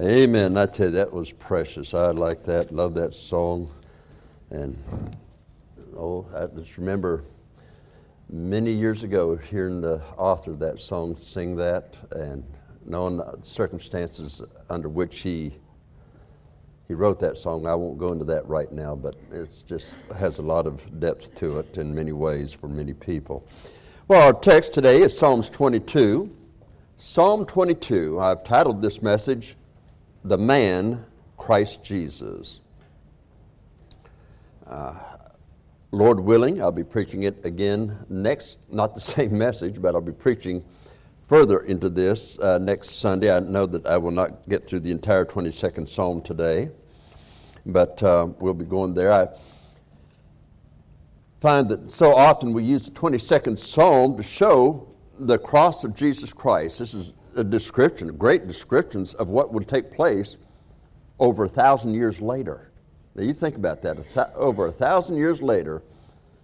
Amen. I tell you, that was precious. I like that. Love that song. And oh, I just remember many years ago hearing the author of that song sing that and knowing the circumstances under which he he wrote that song. I won't go into that right now, but it just has a lot of depth to it in many ways for many people. Well, our text today is Psalms 22. Psalm 22. I've titled this message, The Man, Christ Jesus. Uh, Lord willing, I'll be preaching it again next, not the same message, but I'll be preaching further into this uh, next Sunday. I know that I will not get through the entire 22nd Psalm today, but uh, we'll be going there. I find that so often we use the 22nd Psalm to show the cross of Jesus Christ. This is a description, great descriptions of what would take place over a thousand years later. Now you think about that. A th- over a thousand years later,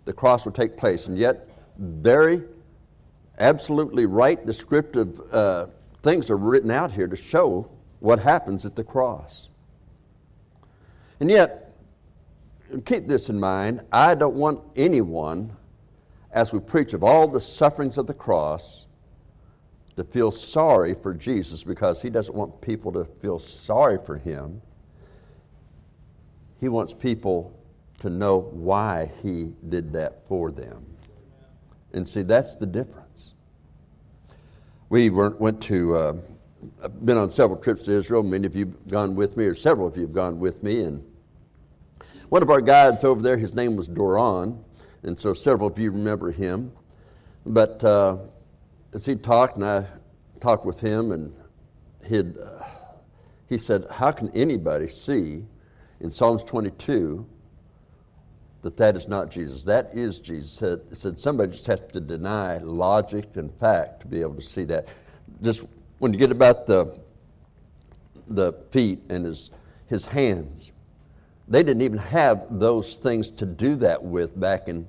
the cross would take place, and yet very absolutely right descriptive uh, things are written out here to show what happens at the cross. And yet, keep this in mind I don't want anyone, as we preach of all the sufferings of the cross, to feel sorry for Jesus because he doesn't want people to feel sorry for him. He wants people to know why he did that for them. And see, that's the difference. We went to, uh, been on several trips to Israel. Many of you have gone with me, or several of you have gone with me. And one of our guides over there, his name was Doron, and so several of you remember him. But uh, as he talked, and I talked with him, and he'd, uh, he said, How can anybody see in Psalms 22 that that is not Jesus. That is Jesus. Said, said somebody just has to deny logic and fact to be able to see that. Just when you get about the the feet and his his hands, they didn't even have those things to do that with back in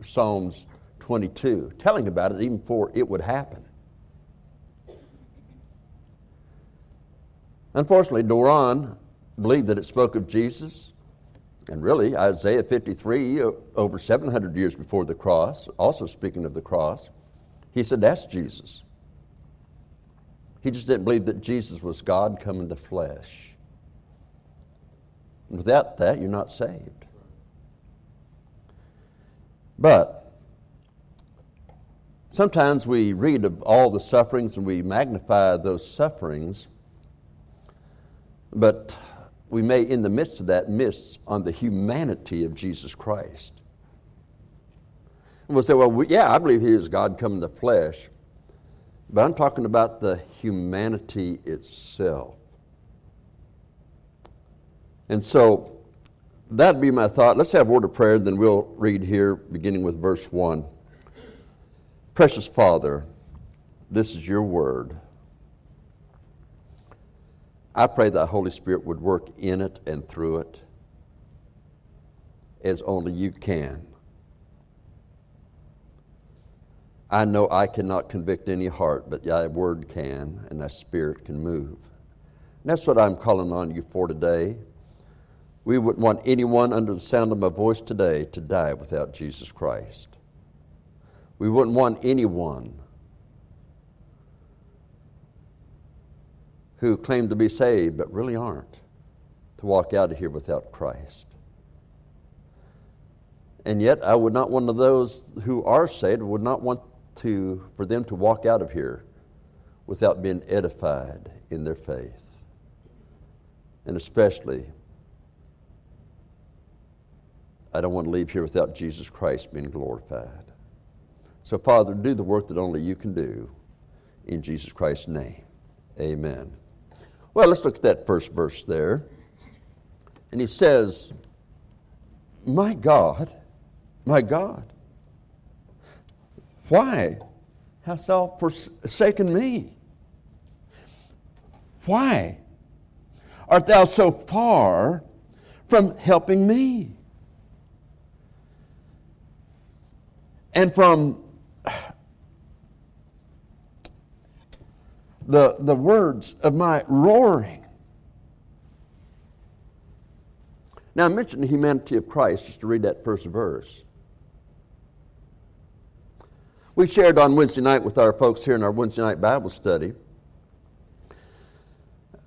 Psalms 22, telling about it even before it would happen. Unfortunately, Doron believed that it spoke of Jesus and really, Isaiah 53, uh, over 700 years before the cross, also speaking of the cross, he said, That's Jesus. He just didn't believe that Jesus was God come in the flesh. Without that, you're not saved. But sometimes we read of all the sufferings and we magnify those sufferings, but we may, in the midst of that, miss on the humanity of Jesus Christ. And we'll say, well, we, yeah, I believe he is God come in the flesh. But I'm talking about the humanity itself. And so that'd be my thought. Let's have a word of prayer, then we'll read here, beginning with verse 1. Precious Father, this is your word. I pray that Holy Spirit would work in it and through it as only you can. I know I cannot convict any heart, but thy word can, and thy spirit can move. And that's what I'm calling on you for today. We wouldn't want anyone under the sound of my voice today to die without Jesus Christ. We wouldn't want anyone who claim to be saved but really aren't to walk out of here without Christ. And yet, I would not want those who are saved would not want to for them to walk out of here without being edified in their faith. And especially, I don't want to leave here without Jesus Christ being glorified. So, Father, do the work that only you can do. In Jesus Christ's name, amen. Well, let's look at that first verse there. And he says, My God, my God, why hast thou forsaken me? Why art thou so far from helping me? And from the, the words of my roaring. Now, I mentioned the humanity of Christ just to read that first verse. We shared on Wednesday night with our folks here in our Wednesday night Bible study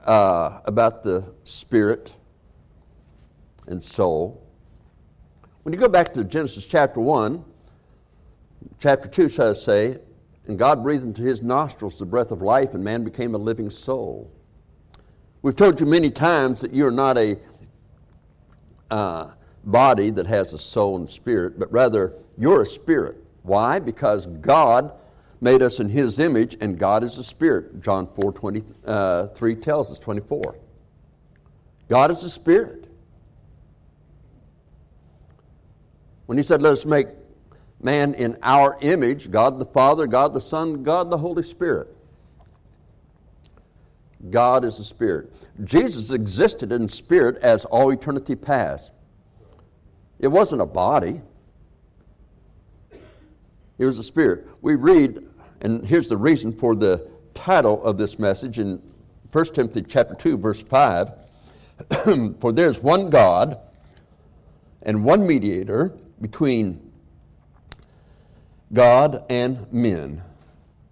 uh, about the spirit and soul. When you go back to Genesis chapter 1, chapter 2, shall I say, and God breathed into his nostrils the breath of life, and man became a living soul. We've told you many times that you're not a uh, body that has a soul and spirit, but rather you're a spirit. Why? Because God made us in His image, and God is a spirit. John 4 23 uh, tells us, 24. God is a spirit. When He said, Let us make man in our image, God the Father, God the Son, God the Holy Spirit. God is a spirit. Jesus existed in spirit as all eternity past. It wasn't a body. It was a spirit. We read, and here's the reason for the title of this message in 1 Timothy chapter 2, verse 5. for there's one God and one mediator between God and men,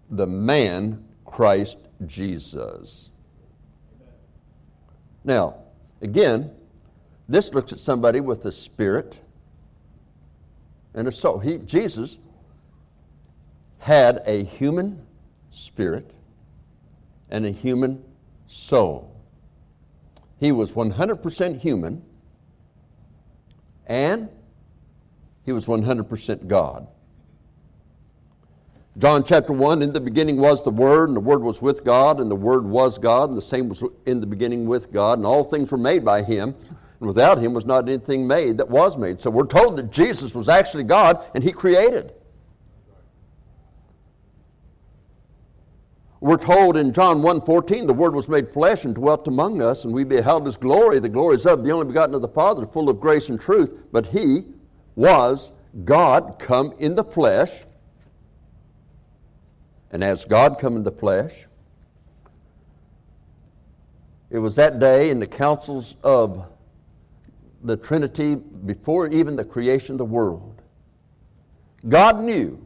the man Christ Jesus. Now, again, this looks at somebody with a spirit and a soul. He, Jesus had a human spirit and a human soul. He was 100% human and he was 100% God. John chapter 1 In the beginning was the Word, and the Word was with God, and the Word was God, and the same was in the beginning with God, and all things were made by Him, and without Him was not anything made that was made. So we're told that Jesus was actually God, and He created. We're told in John 1.14, the Word was made flesh and dwelt among us, and we beheld His glory. The glory of the only begotten of the Father, full of grace and truth. But He was God come in the flesh. And as God come in the flesh, it was that day in the councils of the Trinity before even the creation of the world. God knew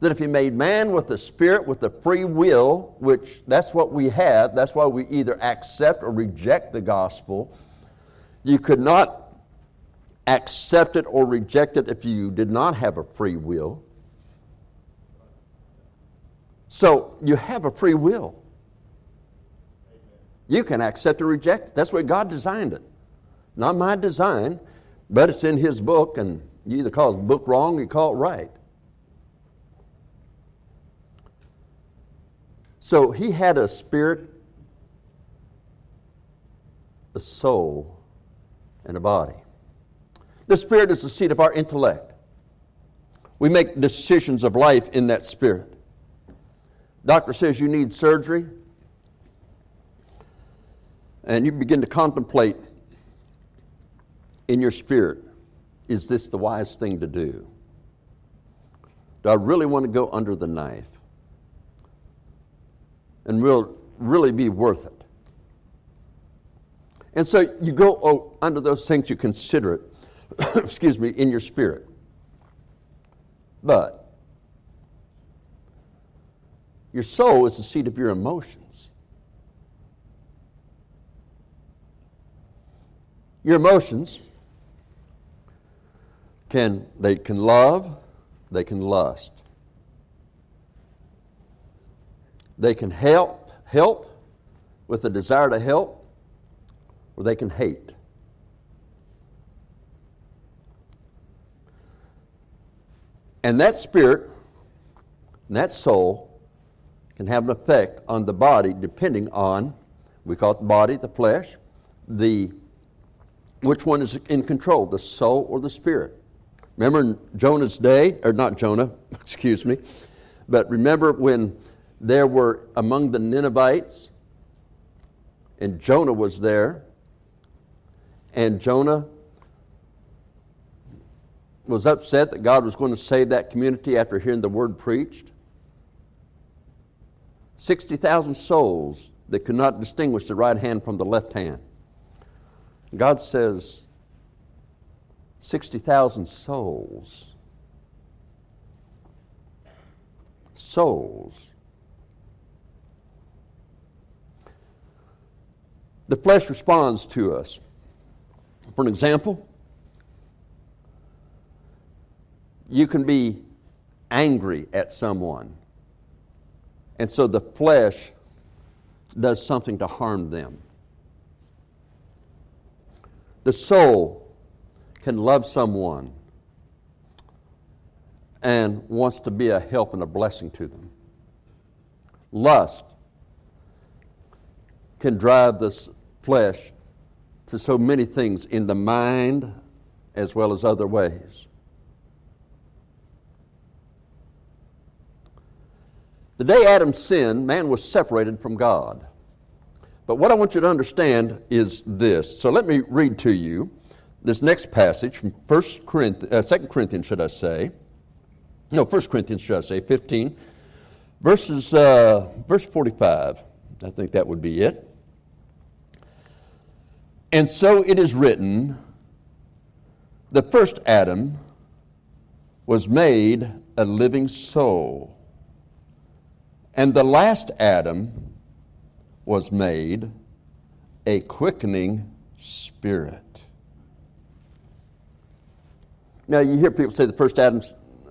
that if he made man with the spirit, with the free will, which that's what we have, that's why we either accept or reject the gospel, you could not accept it or reject it if you did not have a free will. So you have a free will. You can accept or reject. That's why God designed it. Not my design, but it's in His book, and you either call His book wrong or you call it right. So he had a spirit, a soul, and a body. The spirit is the seat of our intellect. We make decisions of life in that spirit. Doctor says you need surgery, and you begin to contemplate in your spirit is this the wise thing to do? Do I really want to go under the knife? and will really be worth it. And so you go oh, under those things, you consider it, excuse me, in your spirit. But your soul is the seat of your emotions. Your emotions can they can love, they can lust. They can help, help with the desire to help, or they can hate. And that spirit, and that soul, can have an effect on the body depending on, we call it the body, the flesh, the which one is in control, the soul or the spirit. Remember in Jonah's day, or not Jonah, excuse me, but remember when there were among the Ninevites, and Jonah was there, and Jonah was upset that God was going to save that community after hearing the word preached. 60,000 souls that could not distinguish the right hand from the left hand. God says, 60,000 souls. Souls. The flesh responds to us. For an example, you can be angry at someone, and so the flesh does something to harm them. The soul can love someone and wants to be a help and a blessing to them. Lust can drive the flesh to so many things in the mind as well as other ways. The day Adam sinned, man was separated from God. But what I want you to understand is this. So let me read to you this next passage from 1 Corinthians, uh, 2 Corinthians, should I say. No, 1 Corinthians, should I say, 15, verses, uh, verse 45. I think that would be it. And so it is written the first Adam was made a living soul, and the last Adam was made a quickening spirit. Now, you hear people say the first Adam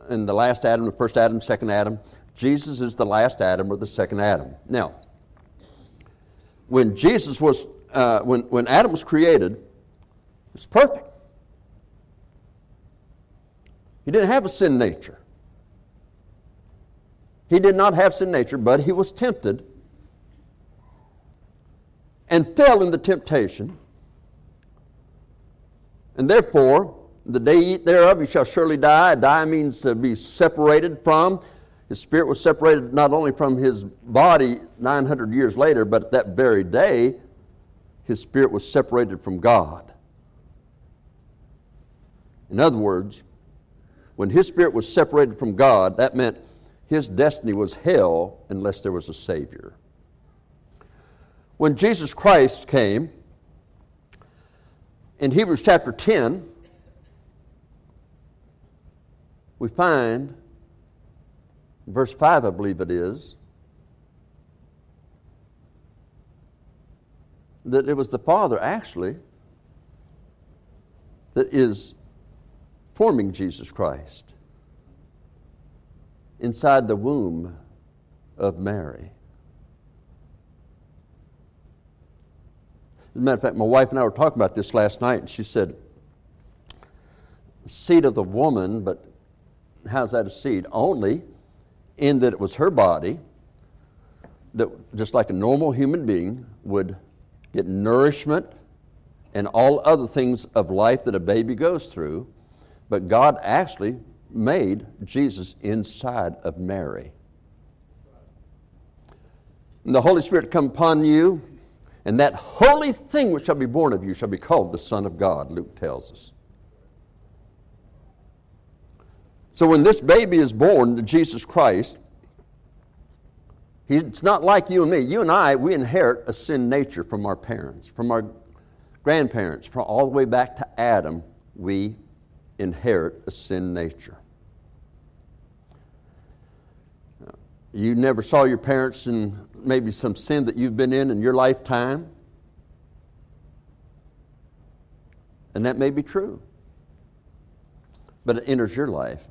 and the last Adam, the first Adam, second Adam. Jesus is the last Adam or the second Adam. Now, when Jesus was, uh, when, when Adam was created, was perfect. He didn't have a sin nature. He did not have sin nature, but he was tempted and fell into temptation. And therefore, the day eat thereof, you shall surely die. Die means to be separated from. His spirit was separated not only from his body 900 years later, but at that very day, his spirit was separated from God. In other words, when his spirit was separated from God, that meant his destiny was hell unless there was a Savior. When Jesus Christ came, in Hebrews chapter 10, we find, verse 5, I believe it is, that it was the Father actually that is forming Jesus Christ inside the womb of Mary. As a matter of fact, my wife and I were talking about this last night, and she said, seed of the woman, but how's that a seed? Only in that it was her body that, just like a normal human being, would get nourishment and all other things of life that a baby goes through. But God actually made Jesus inside of Mary. And the Holy Spirit come upon you and that holy thing which shall be born of you shall be called the Son of God, Luke tells us. So when this baby is born Jesus Christ, it's not like you and me. You and I, we inherit a sin nature from our parents, from our grandparents, from all the way back to Adam, we inherit a sin nature. You never saw your parents in maybe some sin that you've been in in your lifetime. And that may be true. But it enters your life.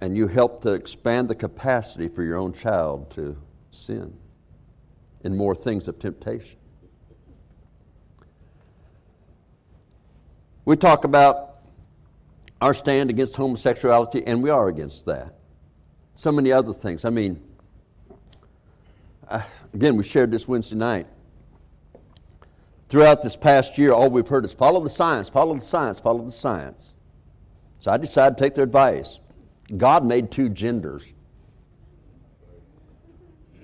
And you help to expand the capacity for your own child to sin in more things of temptation. We talk about our stand against homosexuality, and we are against that. So many other things. I mean, uh, again, we shared this Wednesday night. Throughout this past year, all we've heard is follow the science, follow the science, follow the science. So I decided to take their advice. God made two genders.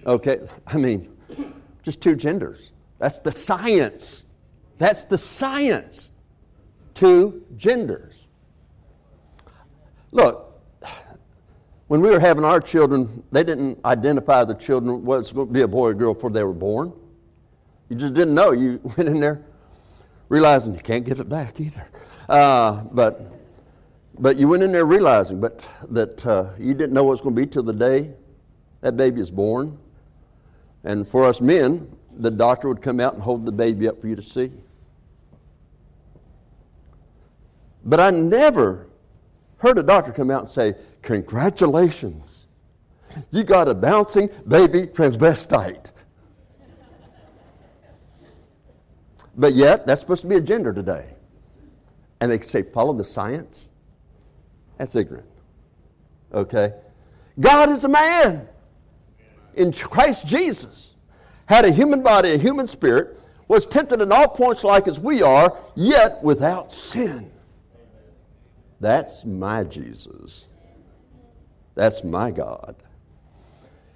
Okay, I mean, just two genders. That's the science. That's the science. Two genders. Look, when we were having our children, they didn't identify the children it's going to be a boy or girl before they were born. You just didn't know. You went in there. realizing you can't give it back either. Uh, but, but you went in there realizing but, that uh, you didn't know what going to be till the day that baby is born. And for us men, the doctor would come out and hold the baby up for you to see. But I never heard a doctor come out and say, Congratulations, you got a bouncing baby transvestite. But yet, that's supposed to be a gender today. And they say, follow the science? That's ignorant. Okay? God is a man in Christ Jesus, had a human body, a human spirit, was tempted in all points like as we are, yet without sin. That's my Jesus. That's my God.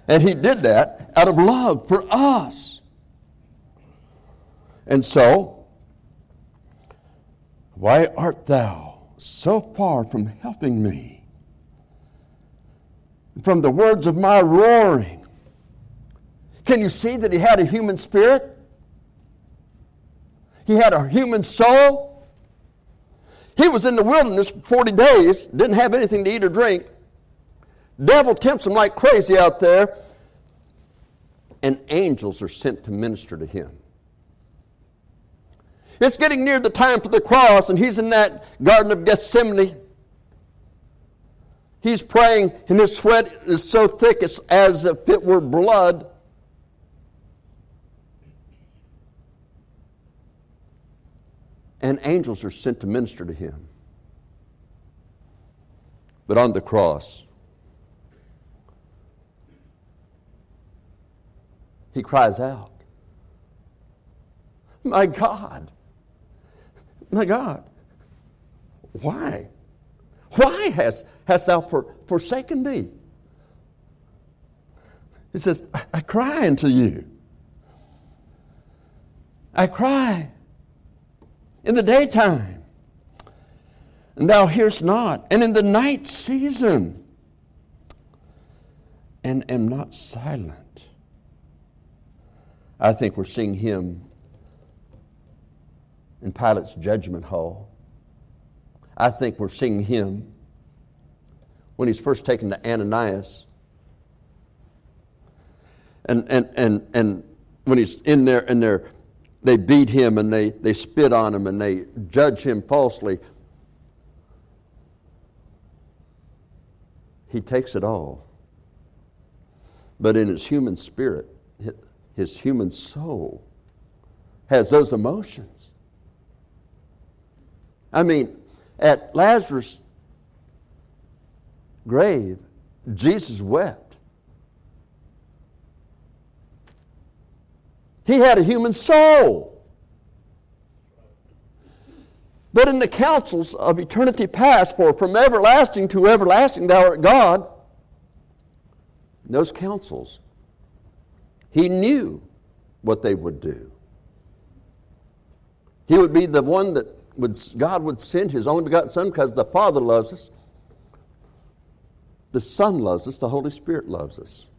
And he did that out of love for us. And so, why art thou so far from helping me? From the words of my roaring. Can you see that he had a human spirit? He had a human soul. He was in the wilderness for 40 days, didn't have anything to eat or drink. Devil tempts him like crazy out there, and angels are sent to minister to him. It's getting near the time for the cross, and he's in that Garden of Gethsemane. He's praying, and his sweat is so thick it's as if it were blood. And angels are sent to minister to him. But on the cross, he cries out, My God, my God, why? Why hast, hast thou for, forsaken me? He says, I, I cry unto you. I cry in the daytime, and thou hearest not, and in the night season, and am not silent. I think we're seeing him in Pilate's judgment hall. I think we're seeing him when he's first taken to Ananias. And, and, and, and when he's in there and they they beat him and they, they spit on him and they judge him falsely. He takes it all. But in his human spirit, his human soul has those emotions. I mean, at Lazarus' grave, Jesus wept. He had a human soul. But in the councils of eternity past, for from everlasting to everlasting thou art God, In those councils, he knew what they would do. He would be the one that would, God would send His only begotten Son because the Father loves us, the Son loves us, the Holy Spirit loves us.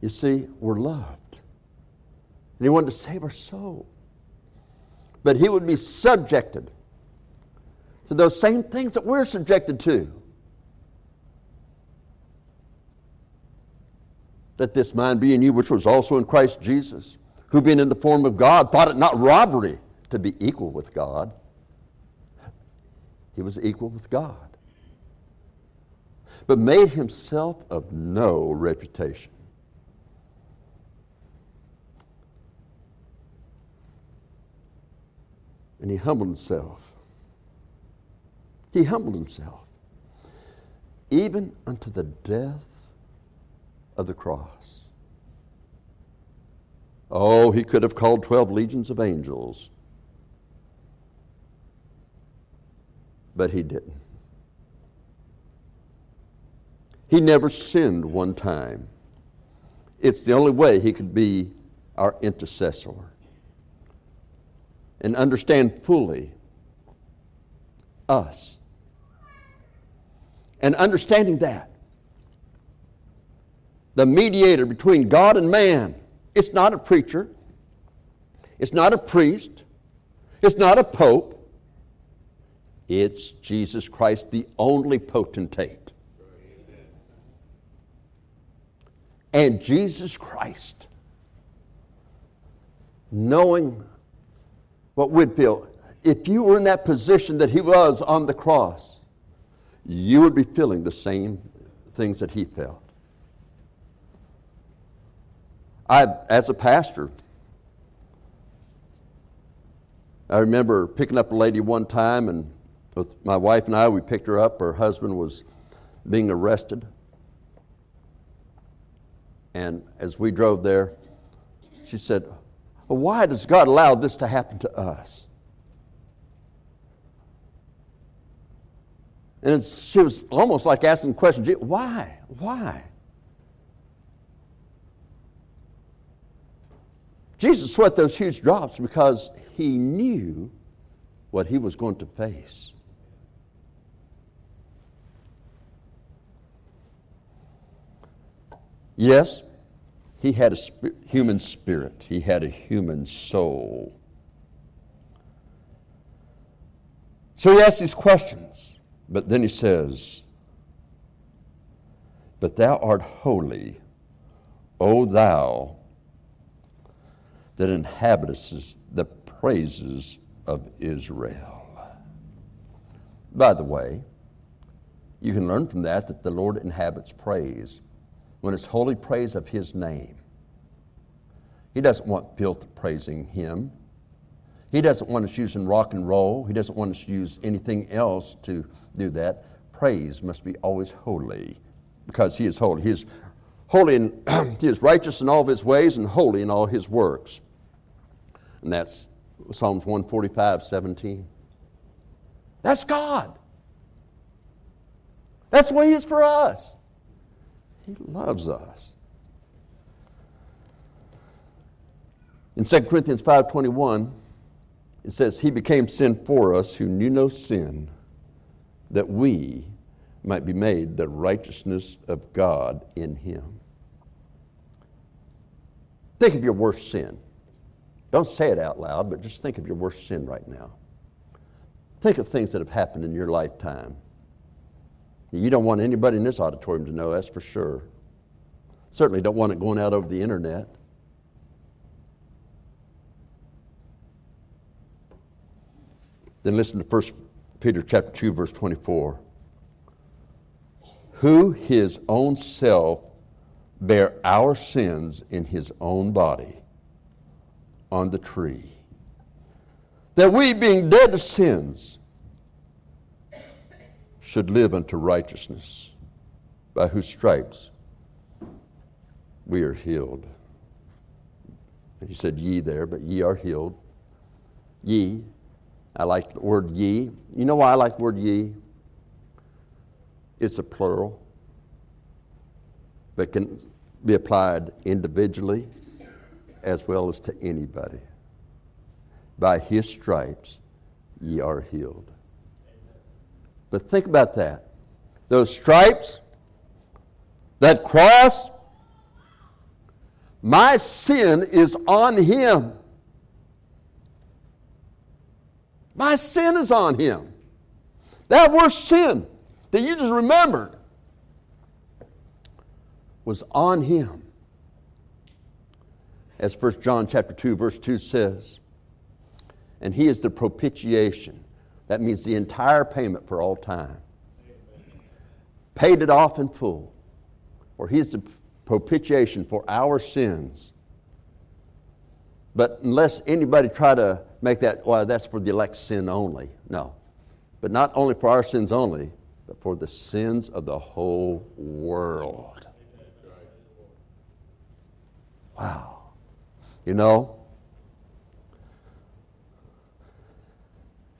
You see, we're loved. And He wanted to save our soul. But He would be subjected to those same things that we're subjected to. Let this mind be in you, which was also in Christ Jesus, who being in the form of God, thought it not robbery to be equal with God. He was equal with God. But made himself of no reputation. And he humbled himself. He humbled himself, even unto the death of the cross. Oh, he could have called 12 legions of angels, but he didn't. He never sinned one time. It's the only way he could be our intercessor and understand fully us. And understanding that, the mediator between God and man. It's not a preacher, it's not a priest, It's not a pope. It's Jesus Christ, the only potentate. And Jesus Christ, knowing what feel, if you were in that position that he was on the cross, you would be feeling the same things that he felt. I, as a pastor, I remember picking up a lady one time, and with my wife and I, we picked her up. Her husband was being arrested. And as we drove there, she said, well, Why does God allow this to happen to us? And she was almost like asking questions Why? Why? Jesus sweat those huge drops because he knew what he was going to face. Yes, he had a sp- human spirit, he had a human soul. So he asks these questions, but then he says, But thou art holy, O thou that inhabitest the praises of Israel. By the way, you can learn from that that the Lord inhabits praise when it's holy praise of His name. He doesn't want filth praising Him. He doesn't want us using rock and roll. He doesn't want us to use anything else to do that. Praise must be always holy because He is holy. He is holy and He is righteous in all of His ways and holy in all His works. And that's Psalms 145, 17. That's God. That's way He is for us. He loves us. In 2 Corinthians 5:21, it says, He became sin for us who knew no sin, that we might be made the righteousness of God in him. Think of your worst sin. Don't say it out loud, but just think of your worst sin right now. Think of things that have happened in your lifetime you don't want anybody in this auditorium to know, that's for sure. Certainly don't want it going out over the internet. Then listen to 1 Peter chapter 2 verse 24. Who his own self bare our sins in his own body on the tree. That we being dead to sins should live unto righteousness, by whose stripes we are healed. he said ye there, but ye are healed. Ye, I like the word ye. You know why I like the word ye? It's a plural, but can be applied individually as well as to anybody. By his stripes ye are healed. But think about that. Those stripes, that cross, my sin is on him. My sin is on him. That worst sin that you just remembered was on him. As 1 John chapter 2 verse 2 says, and he is the propitiation that means the entire payment for all time. Paid it off in full. Or He's the propitiation for our sins. But unless anybody try to make that, well, that's for the elect's sin only. No. But not only for our sins only, but for the sins of the whole world. Wow. You know,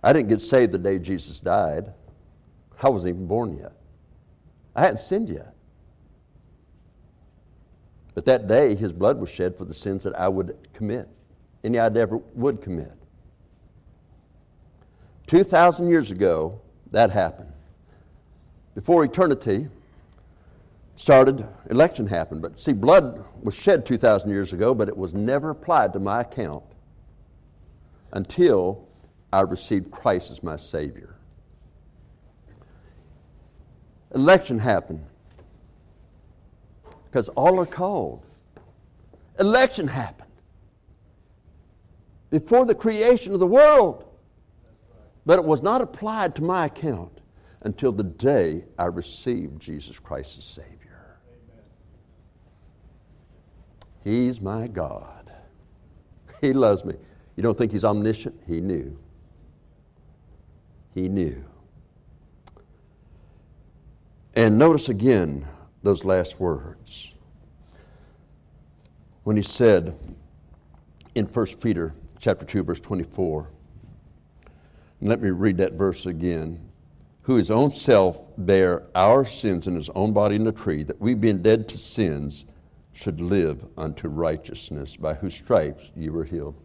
I didn't get saved the day Jesus died. I wasn't even born yet. I hadn't sinned yet. But that day, his blood was shed for the sins that I would commit, any I'd ever would commit. 2,000 years ago, that happened. Before eternity started, election happened. But see, blood was shed 2,000 years ago, but it was never applied to my account until I received Christ as my Savior. Election happened because all are called. Election happened before the creation of the world, but it was not applied to my account until the day I received Jesus Christ as Savior. He's my God. He loves me. You don't think He's omniscient? He knew. He knew. And notice again those last words. When he said in 1 Peter chapter 2 verse 24. And let me read that verse again. Who his own self bare our sins in his own body in the tree, that we being dead to sins should live unto righteousness, by whose stripes you were healed.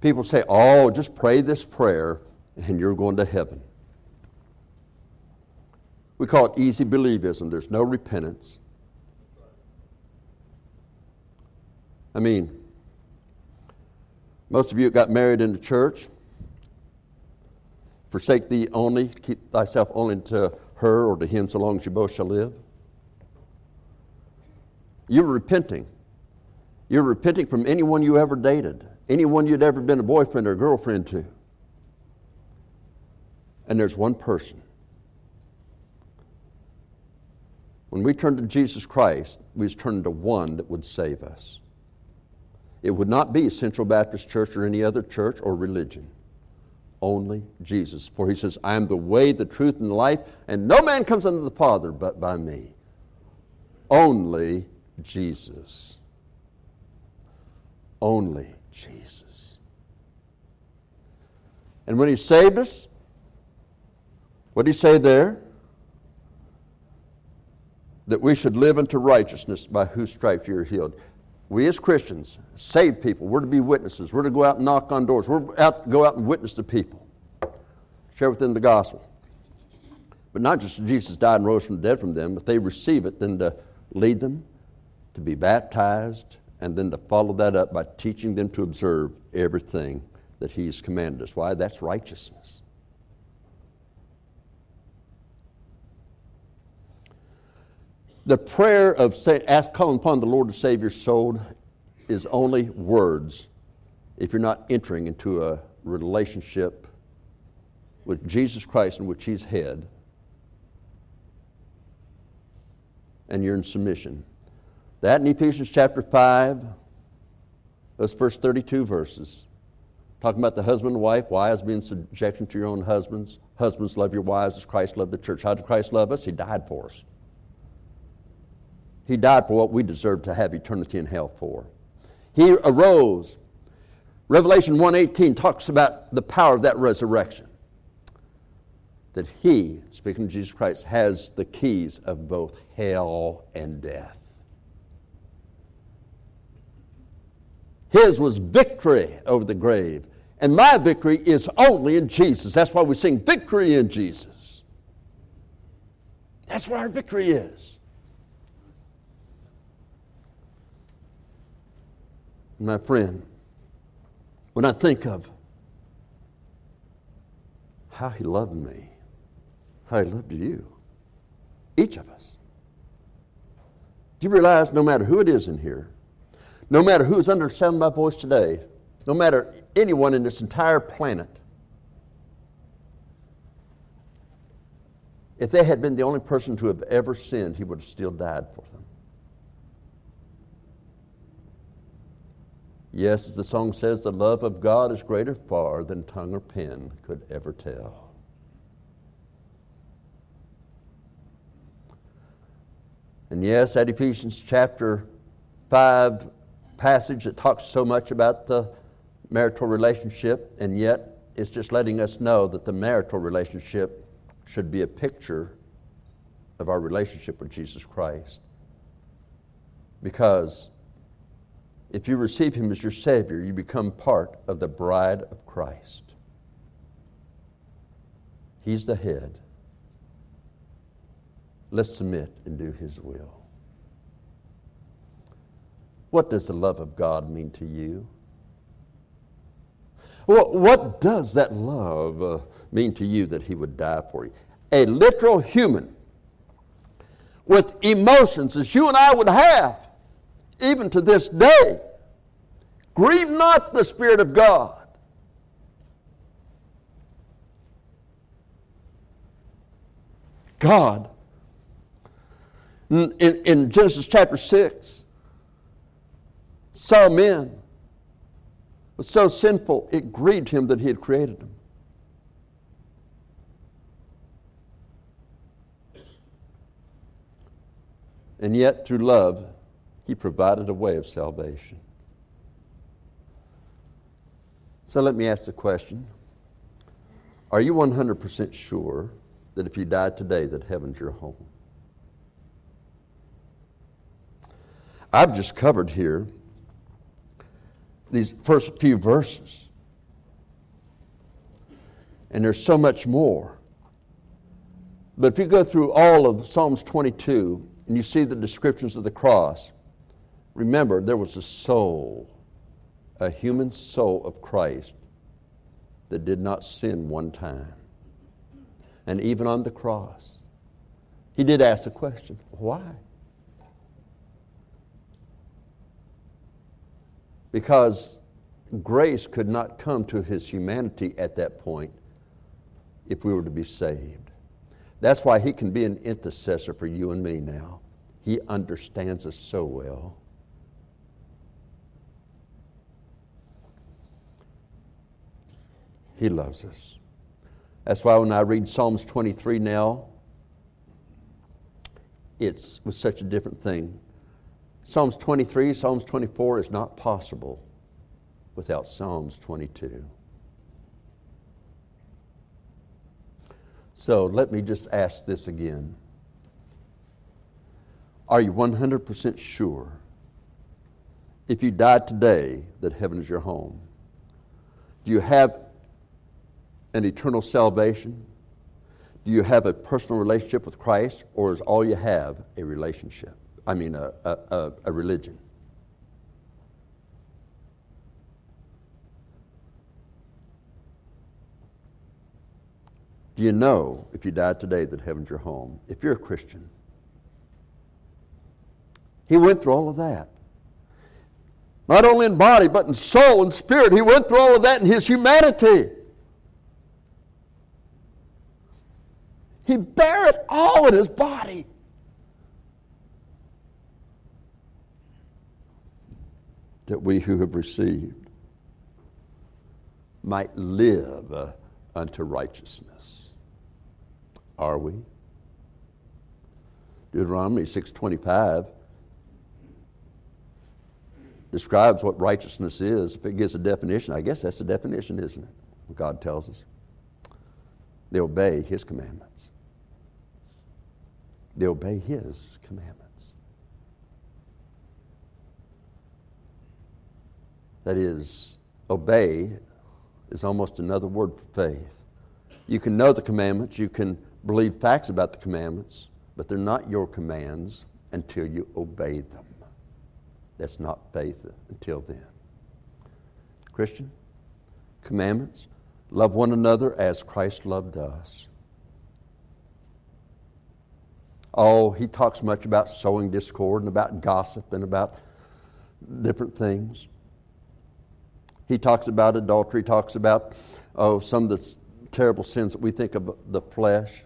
People say, Oh, just pray this prayer and you're going to heaven. We call it easy believism. There's no repentance. I mean, most of you got married in the church. Forsake thee only, keep thyself only to her or to him so long as you both shall live. You're repenting. You're repenting from anyone you ever dated, anyone you'd ever been a boyfriend or girlfriend to. And there's one person. When we turn to Jesus Christ, we turn to one that would save us. It would not be Central Baptist Church or any other church or religion. Only Jesus. For he says, I am the way, the truth, and the life, and no man comes unto the Father but by me. Only Jesus. Only Jesus. And when he saved us, what did he say there? That we should live unto righteousness by whose stripes you are healed. We as Christians, saved people, we're to be witnesses. We're to go out and knock on doors. We're out to go out and witness to people. Share with them the gospel. But not just Jesus died and rose from the dead from them, but they receive it, then to lead them, to be baptized, and then to follow that up by teaching them to observe everything that He's commanded us. Why? That's righteousness. The prayer of say, ask, calling upon the Lord to save your soul is only words if you're not entering into a relationship with Jesus Christ in which He's head and you're in submission. That in Ephesians chapter 5, those first 32 verses, talking about the husband and wife, wives being subjection to your own husbands. Husbands, love your wives as Christ loved the church. How did Christ love us? He died for us. He died for what we deserve to have eternity in hell for. He arose. Revelation 1:18 talks about the power of that resurrection. That he, speaking of Jesus Christ, has the keys of both hell and death. His was victory over the grave. And my victory is only in Jesus. That's why we sing victory in Jesus. That's what our victory is. My friend, when I think of how he loved me, how he loved you, each of us, do you realize no matter who it is in here, no matter who is under the sound of my voice today, no matter anyone in this entire planet, if they had been the only person to have ever sinned, he would have still died for them. Yes, as the song says, the love of God is greater far than tongue or pen could ever tell. And yes, that Ephesians chapter 5 passage that talks so much about the marital relationship, and yet it's just letting us know that the marital relationship should be a picture of our relationship with Jesus Christ. Because if you receive Him as your Savior, you become part of the bride of Christ. He's the head. Let's submit and do His will. What does the love of God mean to you? Well, what does that love uh, mean to you that he would die for you? A literal human with emotions as you and I would have, even to this day. Grieve not the Spirit of God. God, in, in Genesis chapter 6, saw men was so sinful it grieved him that he had created them. And yet, through love, he provided a way of salvation. So let me ask the question Are you 100% sure that if you die today, that heaven's your home? I've just covered here these first few verses. And there's so much more. But if you go through all of Psalms 22 and you see the descriptions of the cross, remember there was a soul, a human soul of Christ that did not sin one time. And even on the cross, he did ask the question why? Because grace could not come to his humanity at that point if we were to be saved. That's why he can be an intercessor for you and me now. He understands us so well. He loves us. That's why when I read Psalms 23 now, it's with such a different thing. Psalms 23, Psalms 24 is not possible without Psalms 22. So let me just ask this again. Are you 100% sure if you died today that heaven is your home? Do you have an eternal salvation? Do you have a personal relationship with Christ, or is all you have a relationship? I mean, a, a, a religion? Do you know, if you died today, that heaven's your home? If you're a Christian, he went through all of that. Not only in body, but in soul and spirit. He went through all of that in his humanity. He bare it all in his body. That we who have received might live unto righteousness. Are we? Deuteronomy 625 describes what righteousness is. If it gives a definition, I guess that's the definition, isn't it? God tells us. They obey His commandments. They obey His commandments. That is, obey is almost another word for faith. You can know the commandments, you can believe facts about the commandments, but they're not your commands until you obey them. That's not faith until then. Christian, commandments love one another as Christ loved us. Oh, he talks much about sowing discord and about gossip and about different things. He talks about adultery, talks about oh, some of the terrible sins that we think of the flesh.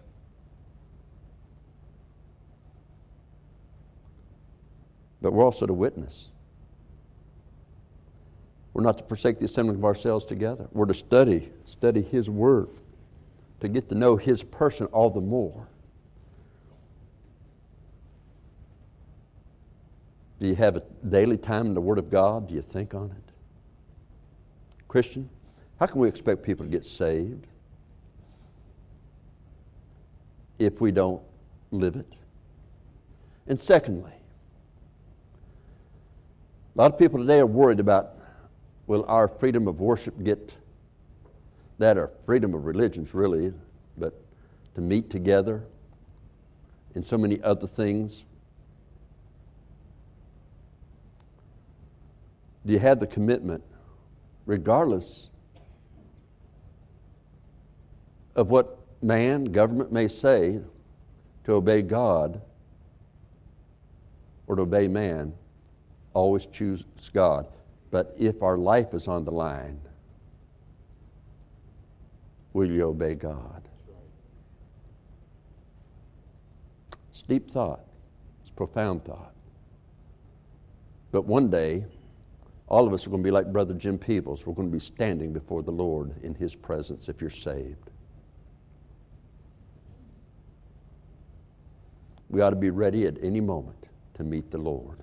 But we're also to witness. We're not to forsake the assembling of ourselves together. We're to study, study His Word, to get to know His person all the more. Do you have a daily time in the Word of God? Do you think on it? Christian, how can we expect people to get saved if we don't live it? And secondly, a lot of people today are worried about will our freedom of worship get that or freedom of religions really, but to meet together and so many other things Do you have the commitment, regardless of what man, government may say to obey God or to obey man, always choose God. But if our life is on the line, will you obey God? It's deep thought, it's profound thought. But one day, all of us are going to be like Brother Jim Peebles. We're going to be standing before the Lord in His presence if you're saved. We ought to be ready at any moment to meet the Lord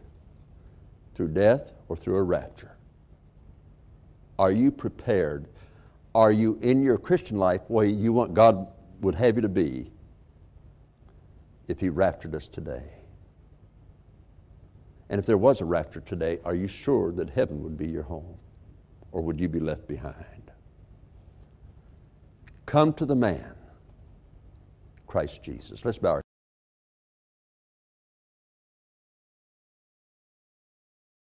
through death or through a rapture. Are you prepared? Are you in your Christian life where you want God would have you to be if He raptured us today? And if there was a rapture today, are you sure that heaven would be your home? Or would you be left behind? Come to the man, Christ Jesus. Let's bow our